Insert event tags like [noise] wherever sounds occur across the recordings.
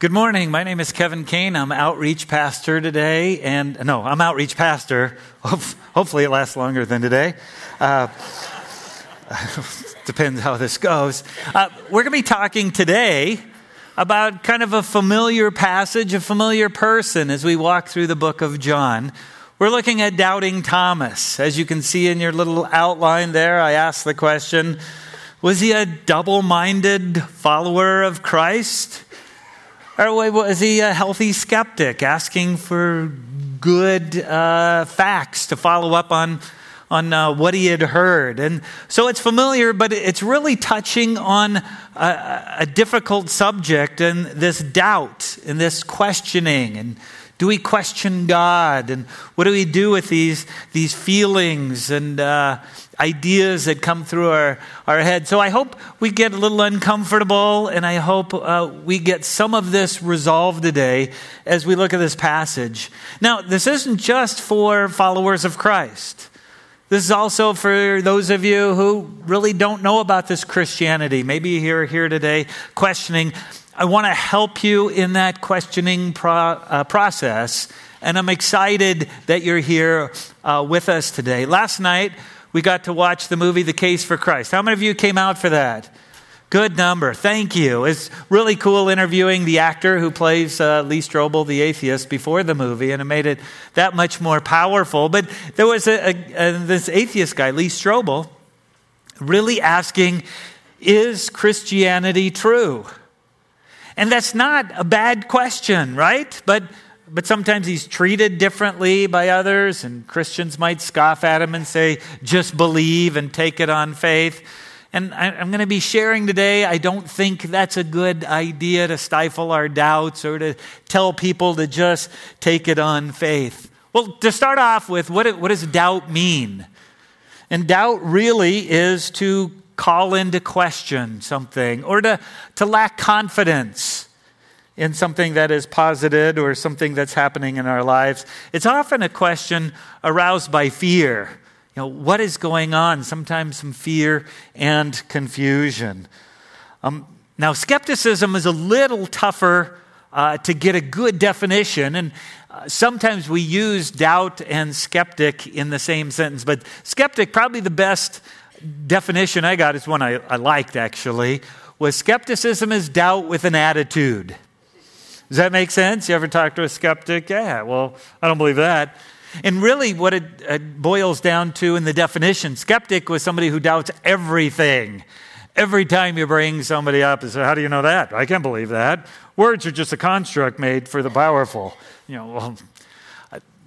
Good morning. My name is Kevin Kane. I'm outreach pastor today, and no, I'm outreach pastor. Hopefully, it lasts longer than today. Uh, [laughs] depends how this goes. Uh, we're going to be talking today about kind of a familiar passage, a familiar person as we walk through the book of John. We're looking at doubting Thomas. As you can see in your little outline there, I asked the question Was he a double minded follower of Christ? Or was he a healthy skeptic asking for good uh, facts to follow up on, on uh, what he had heard? And so it's familiar, but it's really touching on a, a difficult subject and this doubt and this questioning. And do we question God? And what do we do with these, these feelings and uh, ideas that come through our, our head. So I hope we get a little uncomfortable, and I hope uh, we get some of this resolved today as we look at this passage. Now, this isn't just for followers of Christ. This is also for those of you who really don't know about this Christianity. Maybe you're here today questioning. I want to help you in that questioning pro- uh, process, and I'm excited that you're here uh, with us today. Last night, we got to watch the movie The Case for Christ. How many of you came out for that? Good number. Thank you. It's really cool interviewing the actor who plays uh, Lee Strobel, the atheist, before the movie, and it made it that much more powerful. But there was a, a, a, this atheist guy, Lee Strobel, really asking, Is Christianity true? And that's not a bad question, right? But but sometimes he's treated differently by others, and Christians might scoff at him and say, just believe and take it on faith. And I'm going to be sharing today, I don't think that's a good idea to stifle our doubts or to tell people to just take it on faith. Well, to start off with, what, what does doubt mean? And doubt really is to call into question something or to, to lack confidence in something that is posited or something that's happening in our lives, it's often a question aroused by fear. You know, what is going on? Sometimes some fear and confusion. Um, now, skepticism is a little tougher uh, to get a good definition, and uh, sometimes we use doubt and skeptic in the same sentence, but skeptic, probably the best definition I got is one I, I liked actually, was skepticism is doubt with an attitude. Does that make sense? You ever talk to a skeptic? Yeah, well, I don't believe that. And really, what it, it boils down to in the definition skeptic was somebody who doubts everything. Every time you bring somebody up and say, How do you know that? I can't believe that. Words are just a construct made for the powerful. You know, well,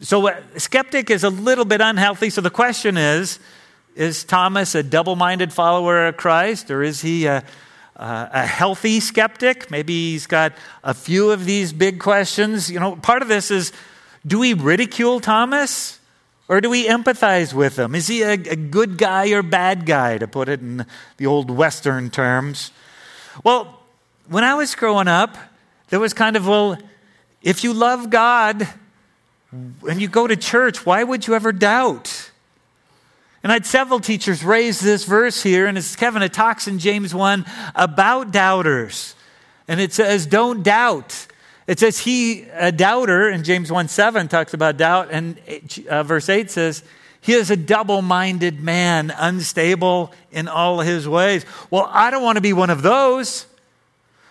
so a skeptic is a little bit unhealthy. So the question is Is Thomas a double minded follower of Christ, or is he a uh, a healthy skeptic. Maybe he's got a few of these big questions. You know, part of this is do we ridicule Thomas or do we empathize with him? Is he a, a good guy or bad guy, to put it in the old Western terms? Well, when I was growing up, there was kind of, well, if you love God and you go to church, why would you ever doubt? And I had several teachers raise this verse here, and it's Kevin, it talks in James 1 about doubters. And it says, Don't doubt. It says, He, a doubter, in James 1 7 talks about doubt, and uh, verse 8 says, He is a double minded man, unstable in all his ways. Well, I don't want to be one of those.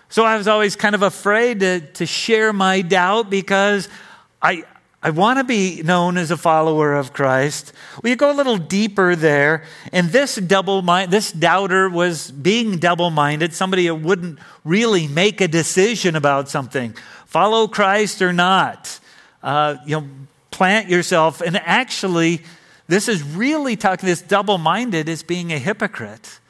So I was always kind of afraid to, to share my doubt because I, I want to be known as a follower of Christ. Well, you go a little deeper there, and this double mind, this doubter was being double-minded, somebody who wouldn't really make a decision about something, follow Christ or not. Uh, you know, plant yourself, and actually, this is really talking. This double-minded is being a hypocrite,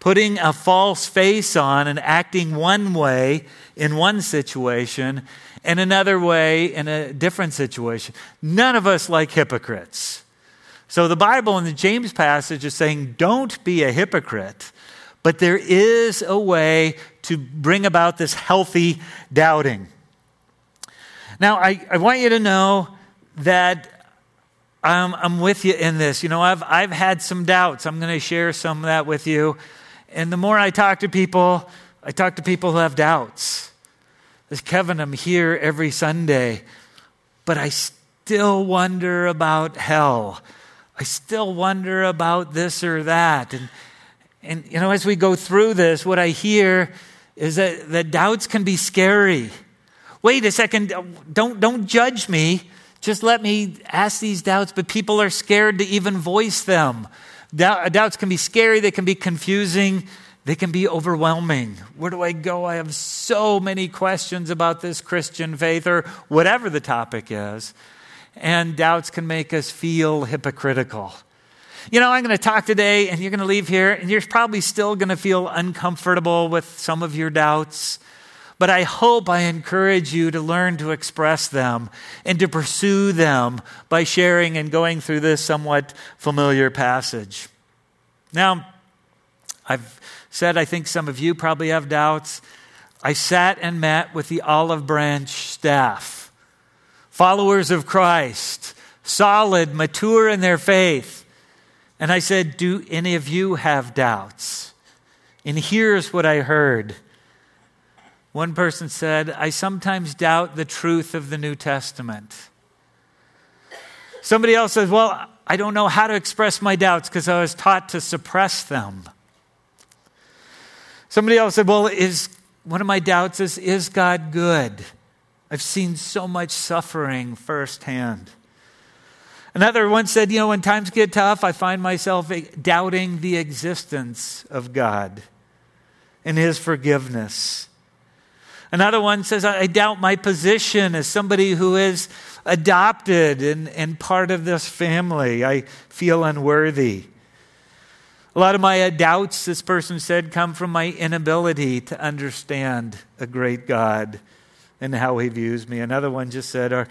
putting a false face on and acting one way in one situation and another way in a different situation. None of us like hypocrites. So the Bible in the James passage is saying, don't be a hypocrite. But there is a way to bring about this healthy doubting. Now, I, I want you to know that I'm, I'm with you in this. You know, I've, I've had some doubts. I'm going to share some of that with you. And the more I talk to people, I talk to people who have doubts. As Kevin, I'm here every Sunday, but I still wonder about hell. I still wonder about this or that. And, and you know, as we go through this, what I hear is that, that doubts can be scary. Wait a second, don't, don't judge me. Just let me ask these doubts, but people are scared to even voice them. Doubts can be scary, they can be confusing, they can be overwhelming. Where do I go? I have so many questions about this Christian faith or whatever the topic is. And doubts can make us feel hypocritical. You know, I'm going to talk today, and you're going to leave here, and you're probably still going to feel uncomfortable with some of your doubts. But I hope I encourage you to learn to express them and to pursue them by sharing and going through this somewhat familiar passage. Now, I've said I think some of you probably have doubts. I sat and met with the Olive Branch staff, followers of Christ, solid, mature in their faith. And I said, Do any of you have doubts? And here's what I heard one person said, I sometimes doubt the truth of the New Testament. Somebody else says, Well, I don't know how to express my doubts because I was taught to suppress them. Somebody else said, Well, is one of my doubts is, is God good? I've seen so much suffering firsthand. Another one said, You know, when times get tough, I find myself doubting the existence of God and His forgiveness. Another one says, I doubt my position as somebody who is adopted and, and part of this family. I feel unworthy. A lot of my doubts, this person said, come from my inability to understand a great God and how he views me. Another one just said,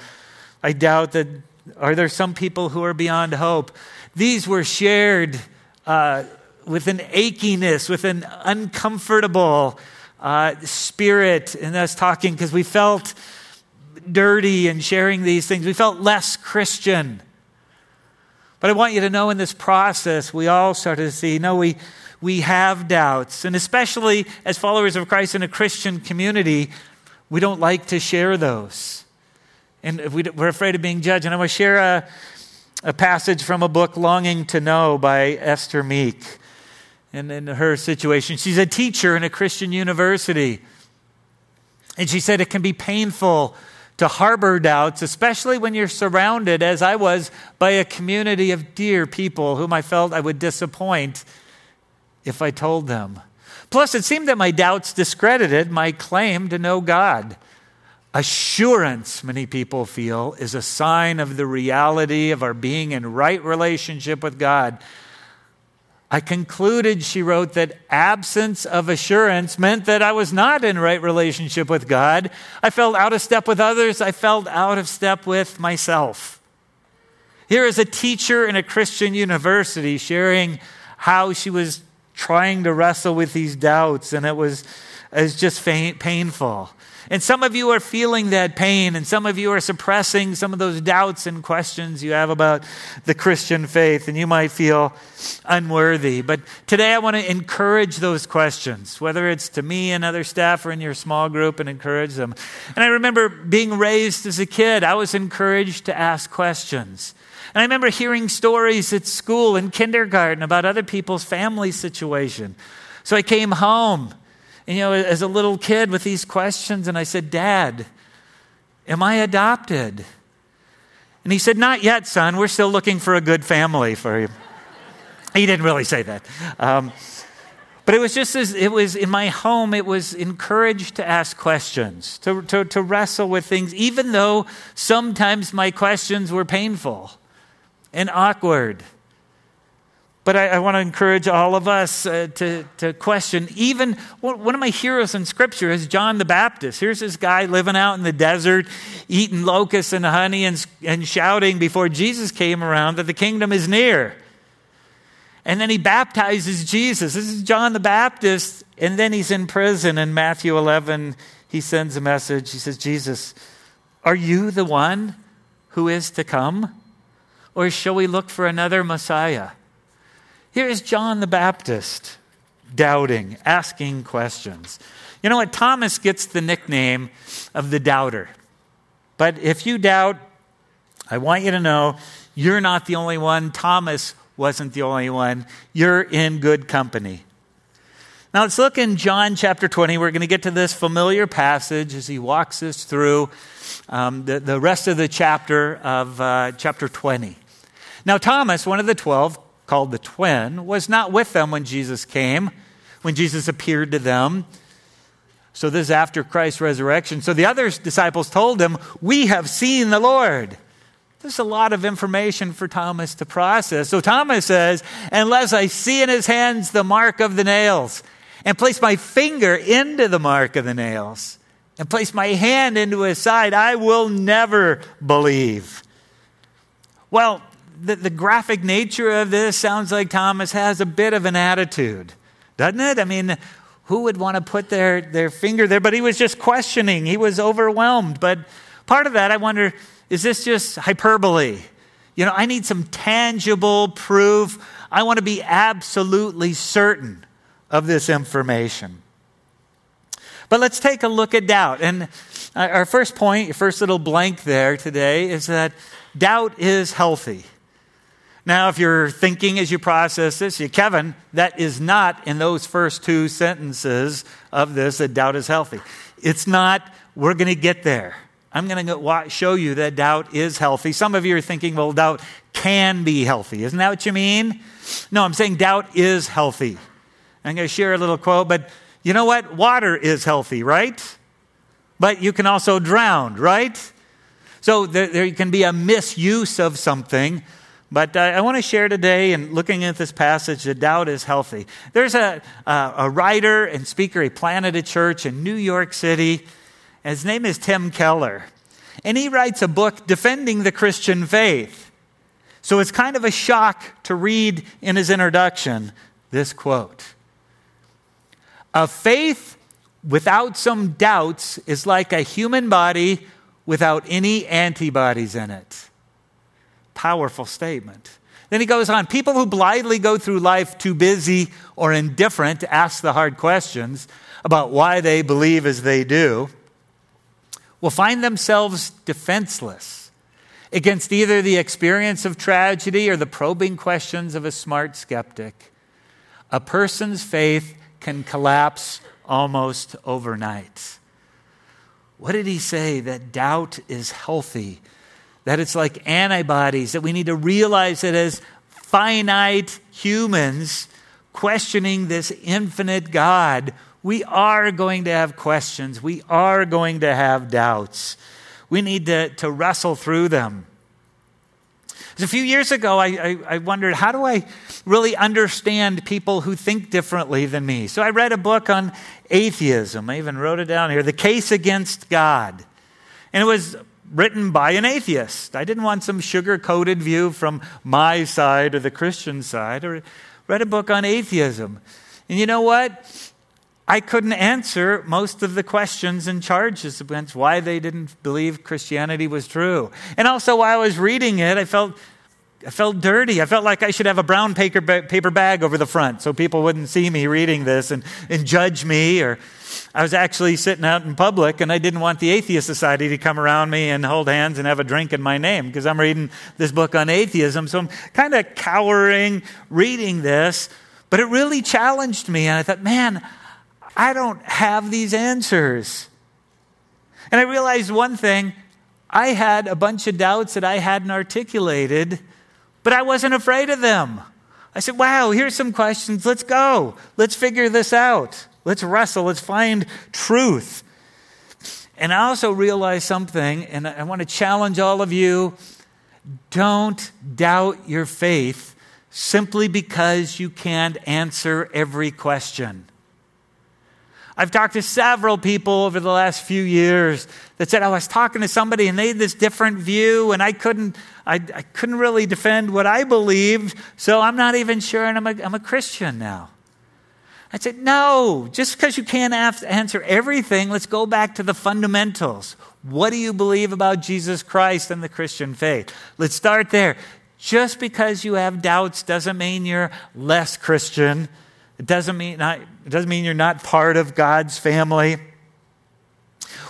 I doubt that, are there some people who are beyond hope? These were shared uh, with an achiness, with an uncomfortable uh, spirit in us talking because we felt dirty and sharing these things. We felt less Christian. But I want you to know in this process, we all started to see, no, we, we have doubts. And especially as followers of Christ in a Christian community, we don't like to share those. And we, are afraid of being judged. And I want to share a, a passage from a book, Longing to Know by Esther Meek And in her situation. She's a teacher in a Christian university. And she said it can be painful to harbor doubts, especially when you're surrounded, as I was, by a community of dear people whom I felt I would disappoint if I told them. Plus, it seemed that my doubts discredited my claim to know God. Assurance, many people feel, is a sign of the reality of our being in right relationship with God. I concluded, she wrote, that absence of assurance meant that I was not in right relationship with God. I felt out of step with others. I felt out of step with myself. Here is a teacher in a Christian university sharing how she was trying to wrestle with these doubts, and it was, it was just painful. And some of you are feeling that pain, and some of you are suppressing some of those doubts and questions you have about the Christian faith, and you might feel unworthy. But today I want to encourage those questions, whether it's to me and other staff or in your small group, and encourage them. And I remember being raised as a kid, I was encouraged to ask questions. And I remember hearing stories at school in kindergarten about other people's family situation. So I came home and, you know, as a little kid with these questions, and I said, Dad, am I adopted? And he said, Not yet, son. We're still looking for a good family for you. he didn't really say that. Um, but it was just as it was in my home, it was encouraged to ask questions, to, to, to wrestle with things, even though sometimes my questions were painful and awkward. But I, I want to encourage all of us uh, to, to question. Even one of my heroes in Scripture is John the Baptist. Here's this guy living out in the desert, eating locusts and honey, and, and shouting before Jesus came around that the kingdom is near. And then he baptizes Jesus. This is John the Baptist. And then he's in prison. In Matthew 11, he sends a message. He says, Jesus, are you the one who is to come? Or shall we look for another Messiah? Here is John the Baptist doubting, asking questions. You know what? Thomas gets the nickname of the doubter. But if you doubt, I want you to know you're not the only one. Thomas wasn't the only one. You're in good company. Now let's look in John chapter 20. We're going to get to this familiar passage as he walks us through um, the, the rest of the chapter of uh, chapter 20. Now, Thomas, one of the twelve, called the twin, was not with them when Jesus came, when Jesus appeared to them. So this is after Christ's resurrection. So the other disciples told him, We have seen the Lord. There's a lot of information for Thomas to process. So Thomas says, Unless I see in his hands the mark of the nails, and place my finger into the mark of the nails, and place my hand into his side, I will never believe. Well, the, the graphic nature of this sounds like Thomas has a bit of an attitude, doesn't it? I mean, who would want to put their, their finger there? But he was just questioning. He was overwhelmed. But part of that, I wonder, is this just hyperbole? You know, I need some tangible proof. I want to be absolutely certain of this information. But let's take a look at doubt. And our first point, your first little blank there today, is that doubt is healthy. Now, if you're thinking as you process this, you, Kevin, that is not in those first two sentences of this that doubt is healthy. It's not, we're going to get there. I'm going to show you that doubt is healthy. Some of you are thinking, well, doubt can be healthy. Isn't that what you mean? No, I'm saying doubt is healthy. I'm going to share a little quote, but you know what? Water is healthy, right? But you can also drown, right? So there, there can be a misuse of something but uh, I want to share today, and looking at this passage, that doubt is healthy. There's a, a, a writer and speaker, he planted a church in New York City. his name is Tim Keller. And he writes a book defending the Christian faith. So it's kind of a shock to read in his introduction this quote A faith without some doubts is like a human body without any antibodies in it. Powerful statement. Then he goes on people who blithely go through life too busy or indifferent to ask the hard questions about why they believe as they do will find themselves defenseless against either the experience of tragedy or the probing questions of a smart skeptic. A person's faith can collapse almost overnight. What did he say? That doubt is healthy that it's like antibodies, that we need to realize that as finite humans questioning this infinite God, we are going to have questions. We are going to have doubts. We need to, to wrestle through them. A few years ago, I, I, I, wondered how do I really understand people who think differently than me? So I read a book on atheism. I even wrote it down here The Case Against God. And it was written by an atheist. I didn't want some sugar coated view from my side or the Christian side. I read a book on atheism. And you know what? I couldn't answer most of the questions and charges against why they didn't believe Christianity was true. And also, while I was reading it, I felt I felt dirty. I felt like I should have a brown paper, paper bag over the front so people wouldn't see me reading this and, and judge me. Or I was actually sitting out in public and I didn't want the Atheist Society to come around me and hold hands and have a drink in my name because I'm reading this book on atheism. So I'm kind of cowering reading this. But it really challenged me. And I thought, man, I don't have these answers. And I realized one thing I had a bunch of doubts that I hadn't articulated but I wasn't afraid of them. I said, wow, here's some questions. Let's go. Let's figure this out. Let's wrestle. Let's find truth. And I also realized something, and I want to challenge all of you don't doubt your faith simply because you can't answer every question. I've talked to several people over the last few years that said, oh, I was talking to somebody and they had this different view, and I couldn't, I, I couldn't really defend what I believed, so I'm not even sure, and I'm a, I'm a Christian now. I said, no, just because you can't answer everything, let's go back to the fundamentals. What do you believe about Jesus Christ and the Christian faith? Let's start there. Just because you have doubts doesn't mean you're less Christian It doesn't mean, not, it doesn't mean you're not part of God's family.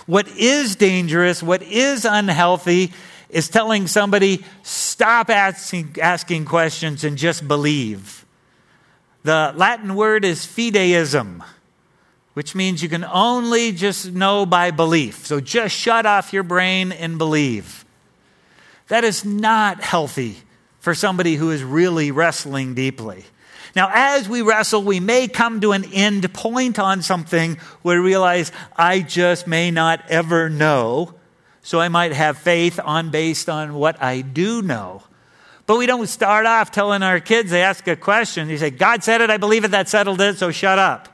What is dangerous, what is unhealthy, is telling somebody, stop asking, asking questions and just believe. The Latin word is fideism, which means you can only just know by belief. So just shut off your brain and believe. That is not healthy for somebody who is really wrestling deeply. Now, as we wrestle, we may come to an end point on something where we realize I just may not ever know. So I might have faith on based on what I do know. But we don't start off telling our kids, they ask a question, you say, God said it, I believe it, that settled it, so shut up.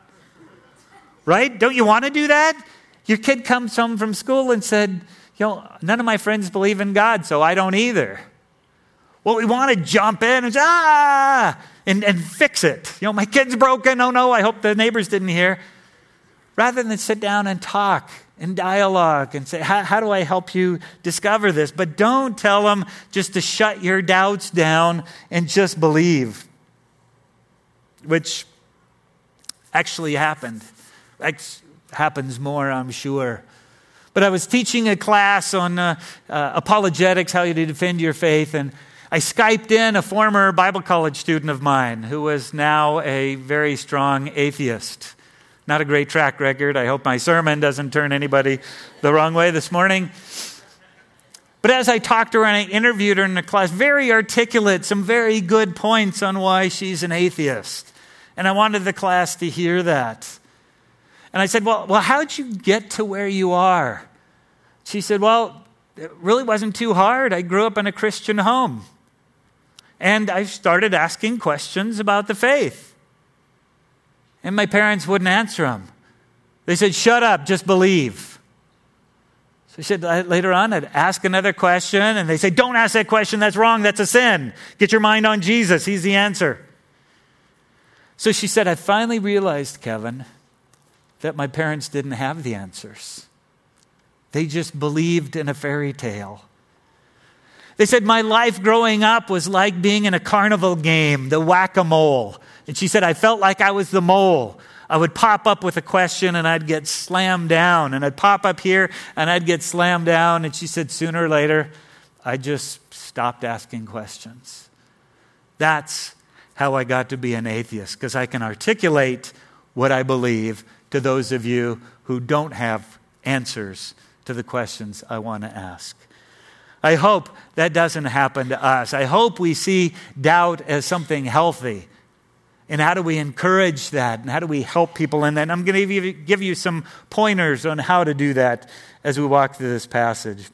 Right? Don't you want to do that? Your kid comes home from school and said, you know, none of my friends believe in God, so I don't either. Well, we want to jump in and say, ah, and, and fix it. You know, my kid's broken. Oh no, I hope the neighbors didn't hear. Rather than sit down and talk and dialogue and say, how, do I help you discover this? But don't tell them just to shut your doubts down and just believe, which actually happened. That happens more, I'm sure. But I was teaching a class on uh, uh, apologetics, how you defend your faith, and I Skyped in a former Bible college student of mine who was now a very strong atheist. Not a great track record. I hope my sermon doesn't turn anybody the wrong way this morning. But as I talked to her and I interviewed her in the class, very articulate, some very good points on why she's an atheist. And I wanted the class to hear that. And I said, Well, well how'd you get to where you are? She said, Well, it really wasn't too hard. I grew up in a Christian home. And I started asking questions about the faith. And my parents wouldn't answer them. They said, Shut up, just believe. So I said later on, I'd ask another question, and they say, Don't ask that question, that's wrong, that's a sin. Get your mind on Jesus, he's the answer. So she said, I finally realized, Kevin, that my parents didn't have the answers. They just believed in a fairy tale. They said, My life growing up was like being in a carnival game, the whack a mole. And she said, I felt like I was the mole. I would pop up with a question and I'd get slammed down. And I'd pop up here and I'd get slammed down. And she said, Sooner or later, I just stopped asking questions. That's how I got to be an atheist, because I can articulate what I believe to those of you who don't have answers to the questions I want to ask. I hope that doesn't happen to us. I hope we see doubt as something healthy. And how do we encourage that? And how do we help people in that? And I'm going to give you some pointers on how to do that as we walk through this passage.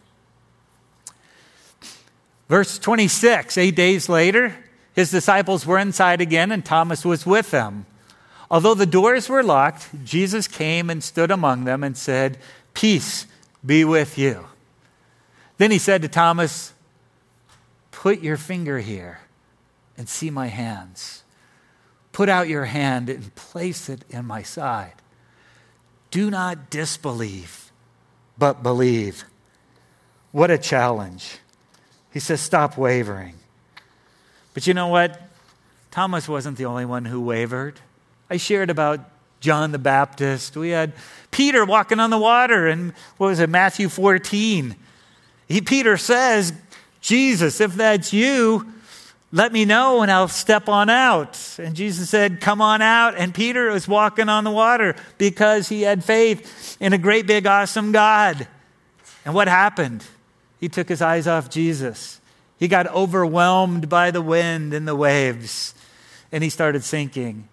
Verse 26 Eight days later, his disciples were inside again, and Thomas was with them. Although the doors were locked, Jesus came and stood among them and said, Peace be with you. Then he said to Thomas, Put your finger here and see my hands. Put out your hand and place it in my side. Do not disbelieve, but believe. What a challenge. He says, Stop wavering. But you know what? Thomas wasn't the only one who wavered. I shared about John the Baptist. We had Peter walking on the water and what was it, Matthew 14. He, Peter says, Jesus, if that's you, let me know and I'll step on out. And Jesus said, Come on out. And Peter was walking on the water because he had faith in a great, big, awesome God. And what happened? He took his eyes off Jesus. He got overwhelmed by the wind and the waves, and he started sinking.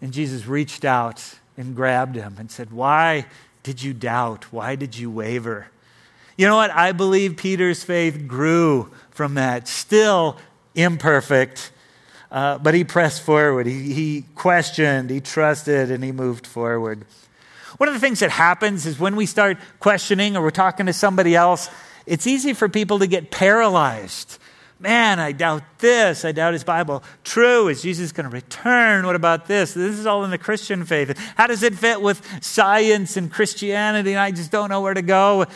And Jesus reached out and grabbed him and said, Why did you doubt? Why did you waver? You know what? I believe Peter's faith grew from that. Still imperfect, uh, but he pressed forward. He, he questioned, he trusted, and he moved forward. One of the things that happens is when we start questioning or we're talking to somebody else, it's easy for people to get paralyzed. Man, I doubt this. I doubt his Bible. True. Is Jesus going to return? What about this? This is all in the Christian faith. How does it fit with science and Christianity? And I just don't know where to go.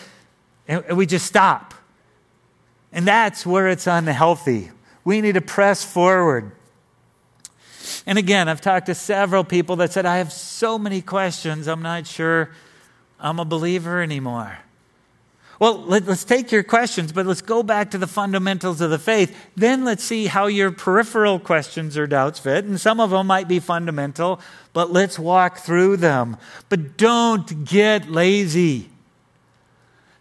And we just stop. And that's where it's unhealthy. We need to press forward. And again, I've talked to several people that said, I have so many questions, I'm not sure I'm a believer anymore. Well, let, us take your questions, but let's go back to the fundamentals of the faith. Then let's see how your peripheral questions or doubts fit. And some of them might be fundamental, but let's walk through them. But don't get lazy.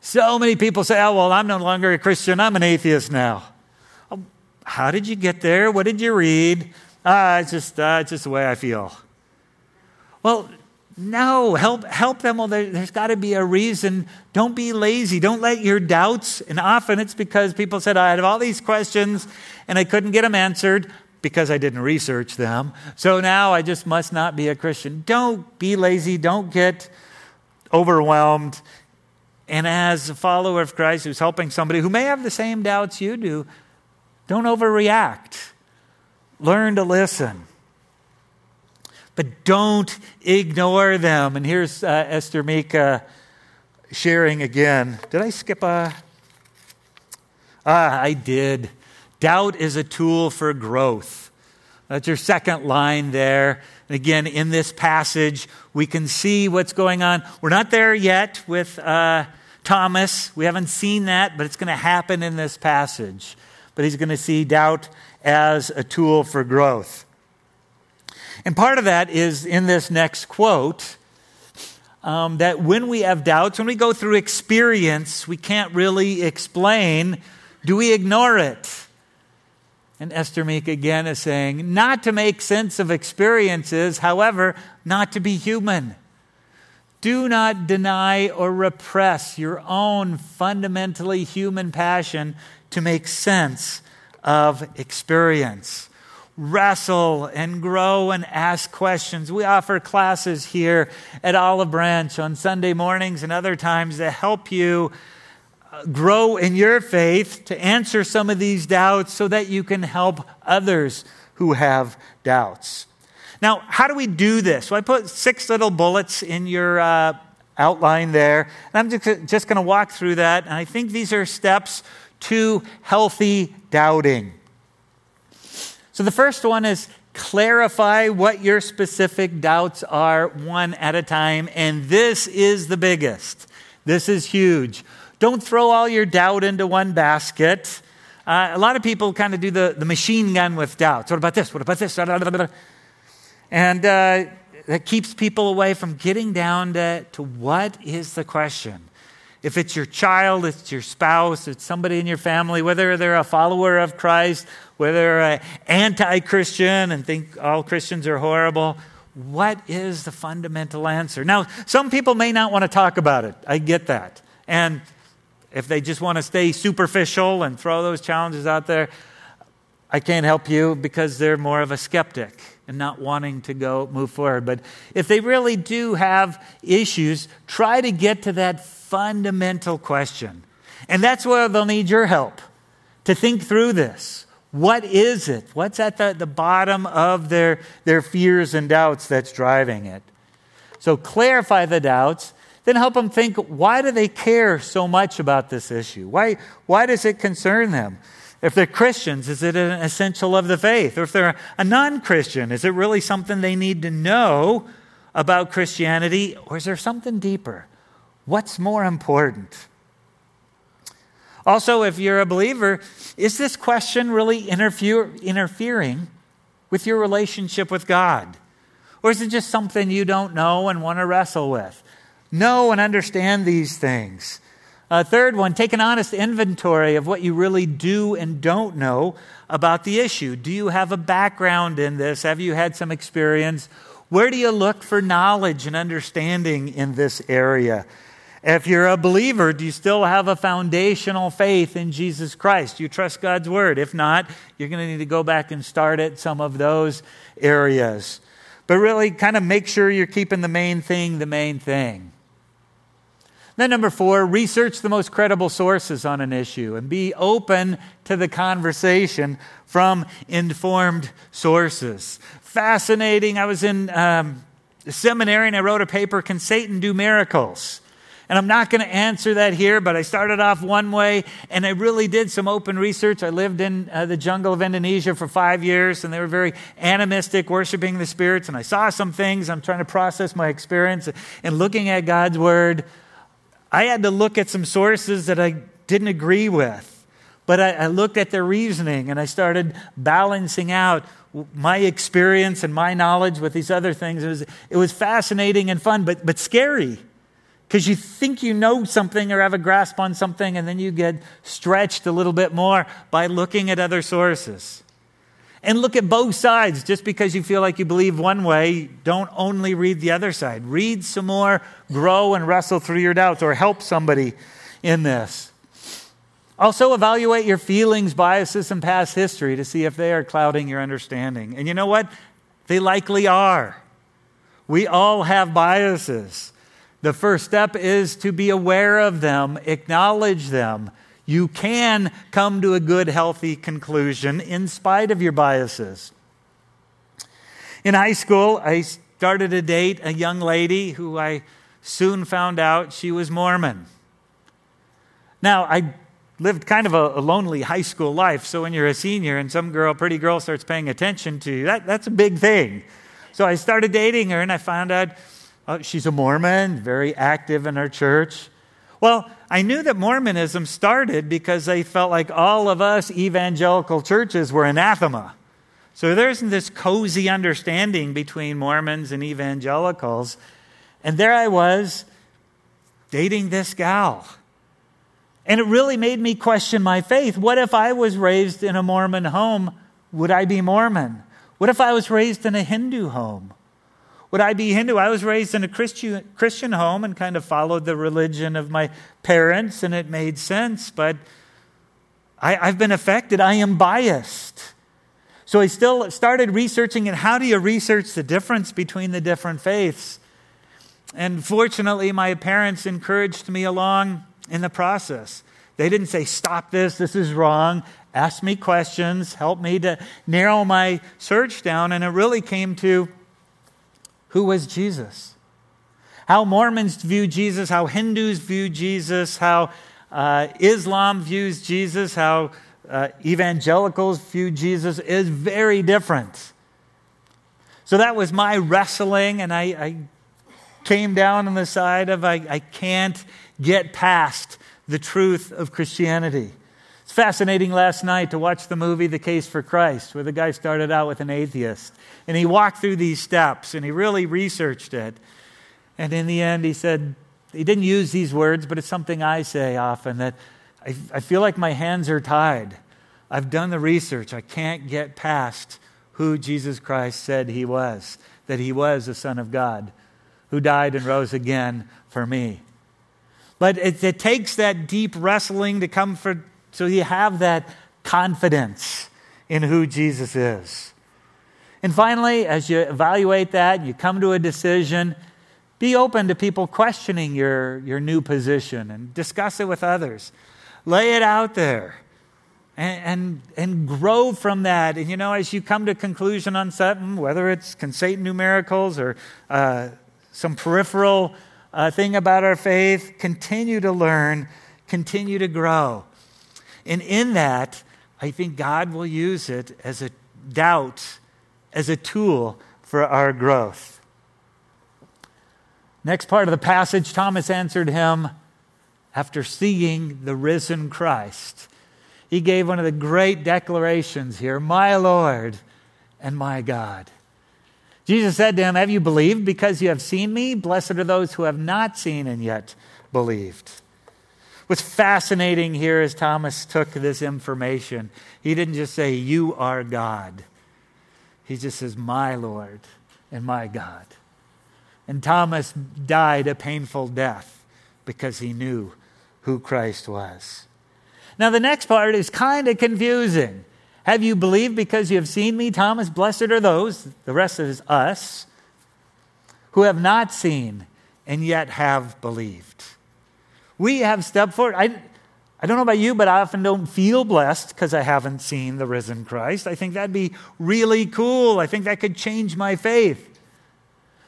So many people say, oh, well, I'm no longer a Christian, I'm an atheist now. Oh, how did you get there? What did you read? Ah, it's just, uh, it's just the way I feel. Well, no, help, help them. Well, there, has got to be a reason. Don't be lazy. Don't let your doubts, and often it's because people said, I had all these questions and I couldn't get them answered because I didn't research them. So now I just must not be a Christian. Don't be lazy. Don't get overwhelmed. And as a follower of Christ who's helping somebody who may have the same doubts you do, don't overreact. Learn to listen but don't ignore them. And here's uh, Esther Mika sharing again. Did I skip a? Ah, I did. Doubt is a tool for growth. That's your second line there. Again, in this passage, we can see what's going on. We're not there yet with uh, Thomas. We haven't seen that, but it's going to happen in this passage. But he's going to see doubt as a tool for growth. And part of that is in this next quote um, that when we have doubts, when we go through experience, we can't really explain. Do we ignore it? And Esther Meek again is saying, not to make sense of experiences, however, not to be human. Do not deny or repress your own fundamentally human passion to make sense of experience wrestle and grow and ask questions. We offer classes here at Olive Branch on Sunday mornings and other times to help you grow in your faith, to answer some of these doubts so that you can help others who have doubts. Now, how do we do this? So I put six little bullets in your uh, outline there, and I'm just, just going to walk through that. And I think these are steps to healthy doubting. So the first one is clarify what your specific doubts are one at a time. And this is the biggest. This is huge. Don't throw all your doubt into one basket. Uh, a lot of people kind of do the, the machine gun with doubts. What about this? What about this? And uh, that keeps people away from getting down to, to what is the question. If it's your child, it's your spouse, it's somebody in your family, whether they're a follower of Christ, whether they're anti Christian and think all Christians are horrible, what is the fundamental answer? Now, some people may not want to talk about it. I get that. And if they just want to stay superficial and throw those challenges out there, I can't help you because they're more of a skeptic and not wanting to go move forward. But if they really do have issues, try to get to that fundamental question. And that's where they'll need your help to think through this. What is it? What's at the, the bottom of their, their fears and doubts that's driving it? So clarify the doubts, then help them think why do they care so much about this issue? Why, why does it concern them? If they're Christians, is it an essential of the faith? Or if they're a non Christian, is it really something they need to know about Christianity? Or is there something deeper? What's more important? Also, if you're a believer, is this question really interfere, interfering with your relationship with God? Or is it just something you don't know and want to wrestle with? Know and understand these things. Third one, take an honest inventory of what you really do and don't know about the issue. Do you have a background in this? Have you had some experience? Where do you look for knowledge and understanding in this area? If you're a believer, do you still have a foundational faith in Jesus Christ? Do you trust God's word? If not, you're going to need to go back and start at some of those areas. But really, kind of make sure you're keeping the main thing the main thing. Then, number four, research the most credible sources on an issue and be open to the conversation from informed sources. Fascinating. I was in um, seminary and I wrote a paper Can Satan Do Miracles? And I'm not going to answer that here, but I started off one way and I really did some open research. I lived in uh, the jungle of Indonesia for five years and they were very animistic, worshiping the spirits. And I saw some things. I'm trying to process my experience and looking at God's word. I had to look at some sources that I didn't agree with. But I, I looked at their reasoning and I started balancing out my experience and my knowledge with these other things. It was, it was fascinating and fun, but, but scary because you think you know something or have a grasp on something, and then you get stretched a little bit more by looking at other sources. And look at both sides. Just because you feel like you believe one way, don't only read the other side. Read some more, grow and wrestle through your doubts, or help somebody in this. Also, evaluate your feelings, biases, and past history to see if they are clouding your understanding. And you know what? They likely are. We all have biases. The first step is to be aware of them, acknowledge them. You can come to a good, healthy conclusion in spite of your biases. In high school, I started to date a young lady who I soon found out she was Mormon. Now, I lived kind of a, a, lonely high school life, so when you're a senior and some girl, pretty girl, starts paying attention to you, that, that's a big thing. So I started dating her and I found out Oh, she's a Mormon, very active in her church. Well, I knew that Mormonism started because they felt like all of us evangelical churches were anathema. So there isn't this cozy understanding between Mormons and evangelicals. And there I was dating this gal. And it really made me question my faith. What if I was raised in a Mormon home? Would I be Mormon? What if I was raised in a Hindu home? Would I be Hindu? I was raised in a Christian, home and kind of followed the religion of my parents, and it made sense, but I, I've been affected. I am biased. So I still started researching and how do you research the difference between the different faiths? And fortunately, my parents encouraged me along in the process. They didn't say, Stop this, this is wrong. Ask me questions, help me to narrow my search down. And it really came to who was Jesus? How Mormons view Jesus, how Hindus view Jesus, how uh, Islam views Jesus, how uh, evangelicals view Jesus is very different. So that was my wrestling, and I, I came down on the side of I, I can't get past the truth of Christianity. Fascinating last night to watch the movie The Case for Christ, where the guy started out with an atheist. And he walked through these steps and he really researched it. And in the end, he said, he didn't use these words, but it's something I say often that I, I feel like my hands are tied. I've done the research. I can't get past who Jesus Christ said he was, that he was the Son of God who died and rose again for me. But it, it takes that deep wrestling to come for, so you have that confidence in who Jesus is. And finally, as you evaluate that, you come to a decision, be open to people questioning your, your new position and discuss it with others. Lay it out there and, and, and grow from that. And you know, as you come to a conclusion on something, whether it's Satan numericals or uh, some peripheral uh, thing about our faith, continue to learn, continue to grow. And in that, I think God will use it as a doubt, as a tool for our growth. Next part of the passage, Thomas answered him after seeing the risen Christ. He gave one of the great declarations here My Lord and my God. Jesus said to him, Have you believed because you have seen me? Blessed are those who have not seen and yet believed. What's fascinating here is Thomas took this information. He didn't just say, You are God. He just says, My Lord and my God. And Thomas died a painful death because he knew who Christ was. Now, the next part is kind of confusing. Have you believed because you have seen me, Thomas? Blessed are those, the rest is us, who have not seen and yet have believed. We have stepped forward. I, I don't know about you, but I often don't feel blessed because I haven't seen the risen Christ. I think that'd be really cool. I think that could change my faith.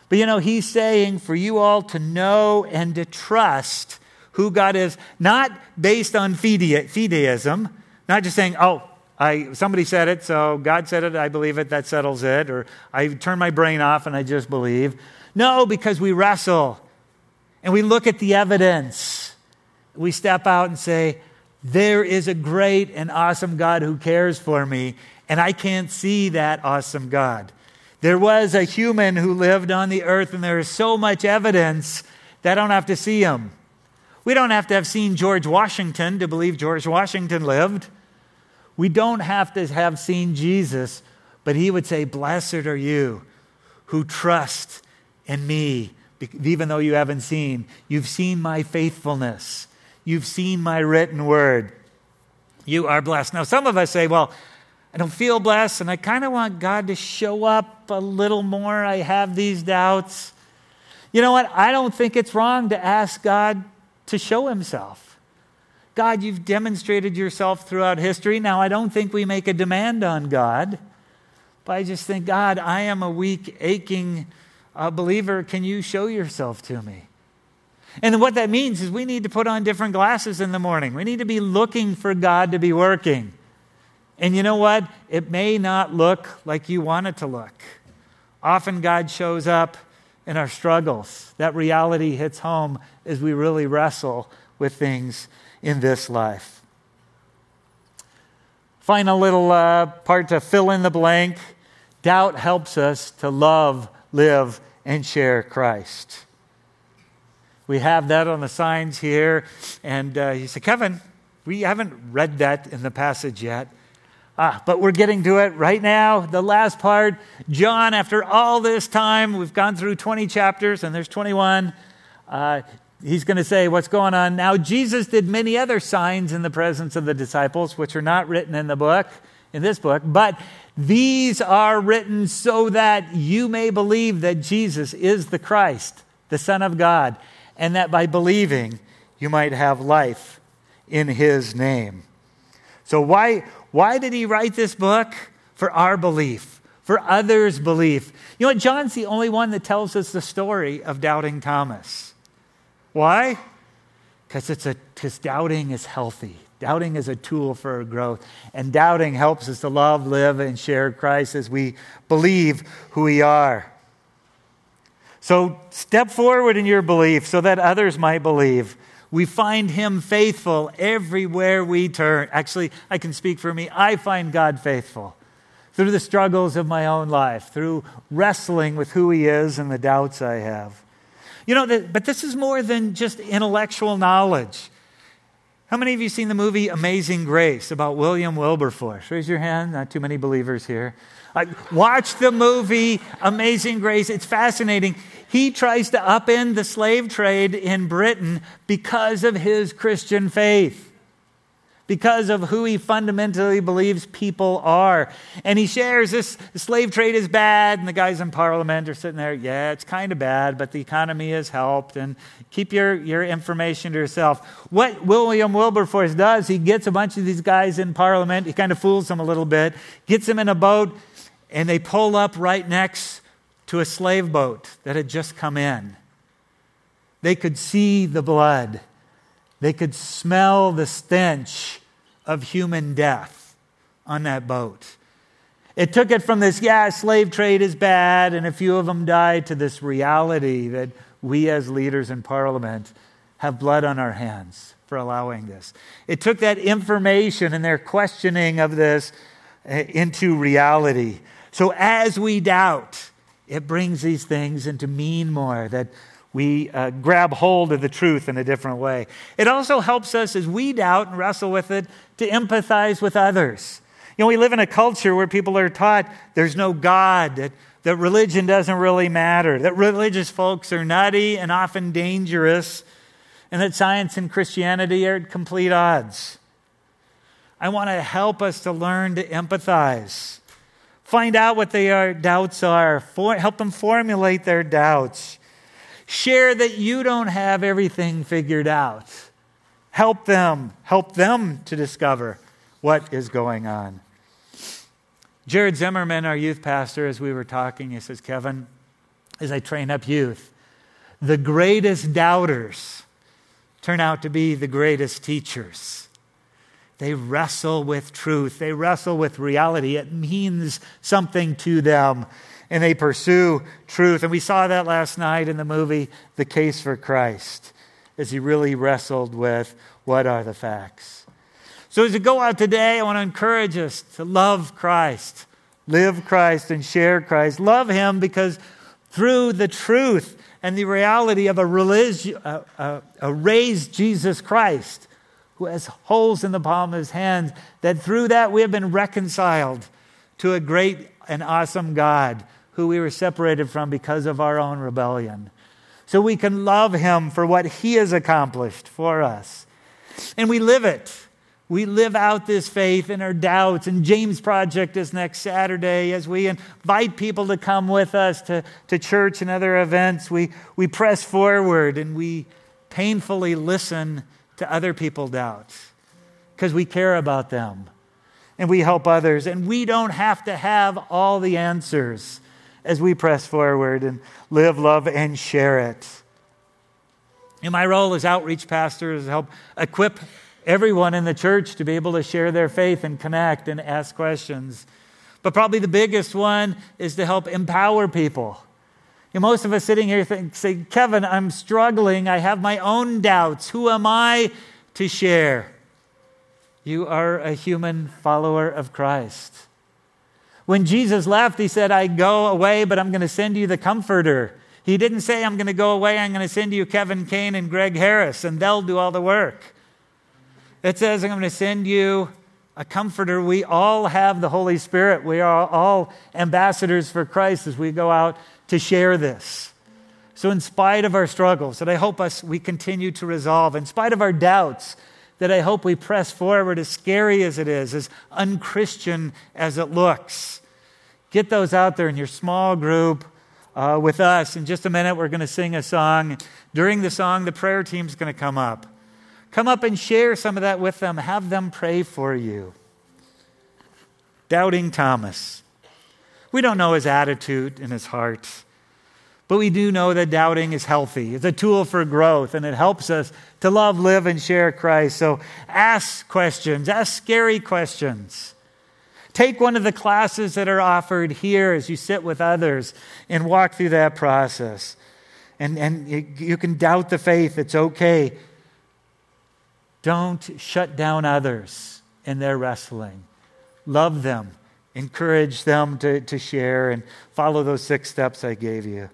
But you know, he's saying for you all to know and to trust who God is, not based on fideism, not just saying, oh, I, somebody said it, so God said it, I believe it, that settles it, or I turn my brain off and I just believe. No, because we wrestle and we look at the evidence. We step out and say, there is a great and awesome God who cares for me, and I can't see that awesome God. There was a human who lived on the earth, and there is so much evidence that I don't have to see him. We don't have to have seen George Washington to believe George Washington lived. We don't have to have seen Jesus, but he would say, Blessed are you who trust in me, even though you haven't seen. You've seen my faithfulness, you've seen my written word. You are blessed. Now, some of us say, Well, I don't feel blessed, and I kind of want God to show up a little more. I have these doubts. You know what? I don't think it's wrong to ask God to show himself. God, you've demonstrated yourself throughout history. Now, I don't think we make a demand on God, but I just think, God, I am a weak, aching uh, believer. Can you show yourself to me? And what that means is we need to put on different glasses in the morning. We need to be looking for God to be working. And you know what? It may not look like you want it to look. Often God shows up in our struggles. That reality hits home as we really wrestle with things in this life. Final little uh, part to fill in the blank doubt helps us to love, live, and share Christ. We have that on the signs here. And uh, he said, Kevin, we haven't read that in the passage yet. Ah, but we're getting to it right now. The last part. John, after all this time, we've gone through 20 chapters, and there's 21. Uh, he's going to say what's going on. Now, Jesus did many other signs in the presence of the disciples, which are not written in the book, in this book, but these are written so that you may believe that Jesus is the Christ, the Son of God, and that by believing you might have life in his name. So, why, why did he write this book? For our belief, for others' belief. You know what? John's the only one that tells us the story of doubting Thomas. Why? Because it's a because doubting is healthy. Doubting is a tool for growth. And doubting helps us to love, live, and share Christ as we believe who we are. So step forward in your belief so that others might believe. We find him faithful everywhere we turn. Actually, I can speak for me. I find God faithful through the struggles of my own life, through wrestling with who he is and the doubts I have. You know, but this is more than just intellectual knowledge. How many of you seen the movie Amazing Grace about William Wilberforce? Raise your hand. Not too many believers here. watch the movie Amazing Grace. It's fascinating. He tries to upend the slave trade in Britain because of his Christian faith because of who he fundamentally believes people are. And he shares this the slave trade is bad, and the guys in parliament are sitting there, yeah, it's kind of bad, but the economy has helped, and keep your, your information to yourself. What William Wilberforce does, he gets a bunch of these guys in parliament, he kind of fools them a little bit, gets them in a boat, and they pull up right next to a slave boat that had just come in. They could see the blood. They could smell the stench of human death on that boat. It took it from this, yeah, slave trade is bad, and a few of them died, to this reality that we as leaders in parliament have blood on our hands for allowing this. It took that information and their questioning of this eh, into reality. So as we doubt, it brings these things into mean more, that we uh, grab hold of the truth in a different way. It also helps us as we doubt and wrestle with it to empathize with others. You know, we live in a culture where people are taught there's no God, that, that religion doesn't really matter, that religious folks are nutty and often dangerous, and that science and Christianity are at complete odds. I want to help us to learn to empathize Find out what their doubts are. For, help them formulate their doubts. Share that you don't have everything figured out. Help them. Help them to discover what is going on. Jared Zimmerman, our youth pastor, as we were talking, he says, Kevin, as I train up youth, the greatest doubters turn out to be the greatest teachers. They wrestle with truth, they wrestle with reality. It means something to them, and they pursue truth. And we saw that last night in the movie, The Case for Christ, as he really wrestled with what are the facts. So, as we go out today, I want to encourage us to love Christ, live Christ, and share Christ. Love Him because through the truth and the reality of a, a, a, uh, uh, a raised Jesus Christ who has holes in the palm of his hand, that through that we have been reconciled to a great and awesome God who we were separated from because of our own rebellion. So we can love him for what he has accomplished for us. And we live it. We live out this faith in our doubts. And James Project is next Saturday as we invite people to come with us to, to church and other events. We, we press forward and we painfully listen to other people doubts because we care about them and we help others. And we don't have to have all the answers as we press forward and live, love, and share it. And my role as outreach pastor is to help equip everyone in the church to be able to share their faith and connect and ask questions. But probably the biggest one is to help empower people. Most of us sitting here think, say, Kevin, I'm struggling. I have my own doubts. Who am I to share? You are a human follower of Christ. When Jesus left, he said, I go away, but I'm going to send you the comforter. He didn't say, I'm going to go away, I'm going to send you Kevin Kane and Greg Harris, and they'll do all the work. It says, I'm going to send you a comforter. We all have the Holy Spirit. We are all ambassadors for Christ as we go out to share this. So, in spite of our struggles that I hope us we continue to resolve, in spite of our doubts that I hope we press forward, as scary as it is, as unchristian as it looks, get those out there in your small group uh, with us. In just a minute, we're going to sing a song. During the song, the prayer team's going to come up. Come up and share some of that with them. Have them pray for you. Doubting Thomas. We don't know his attitude and his heart, but we do know that doubting is healthy. It's a tool for growth, and it helps us to love, live, and share Christ. So ask questions, ask scary questions. Take one of the classes that are offered here as you sit with others and walk through that process. And, and you can doubt the faith, it's okay. Don't shut down others in their wrestling. Love them, encourage them to, to share, and follow those six steps I gave you.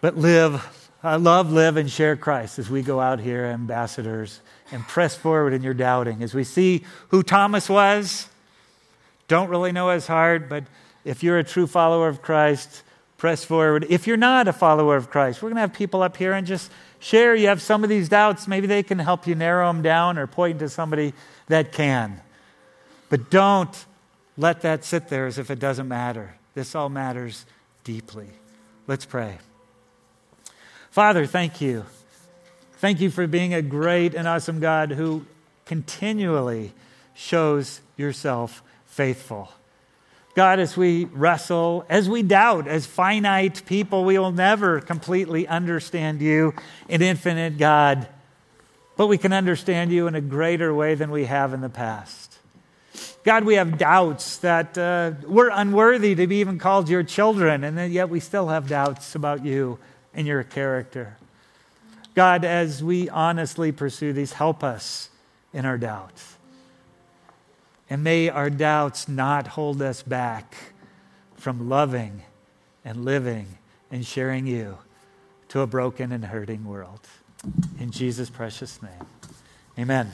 But live, uh, love, live, and share Christ as we go out here, ambassadors, and press forward in your doubting. As we see who Thomas was, don't really know his heart, but if you're a true follower of Christ, press forward. If you're not a follower of Christ, we're going to have people up here and just share. You have some of these doubts. Maybe they can help you narrow them down or point to somebody that can. But don't let that sit there as if it doesn't matter. This all matters deeply. Let's pray. Father, thank you. Thank you for being a great and awesome God who continually shows yourself faithful. God, as we wrestle, as we doubt, as finite people, we will never completely understand you, an infinite God, but we can understand you in a greater way than we have in the past. God, we have doubts that uh, we're unworthy to be even called your children, and yet we still have doubts about you and your character. God, as we honestly pursue these, help us in our doubts. And may our doubts not hold us back from loving and living and sharing you to a broken and hurting world. In Jesus' precious name, amen.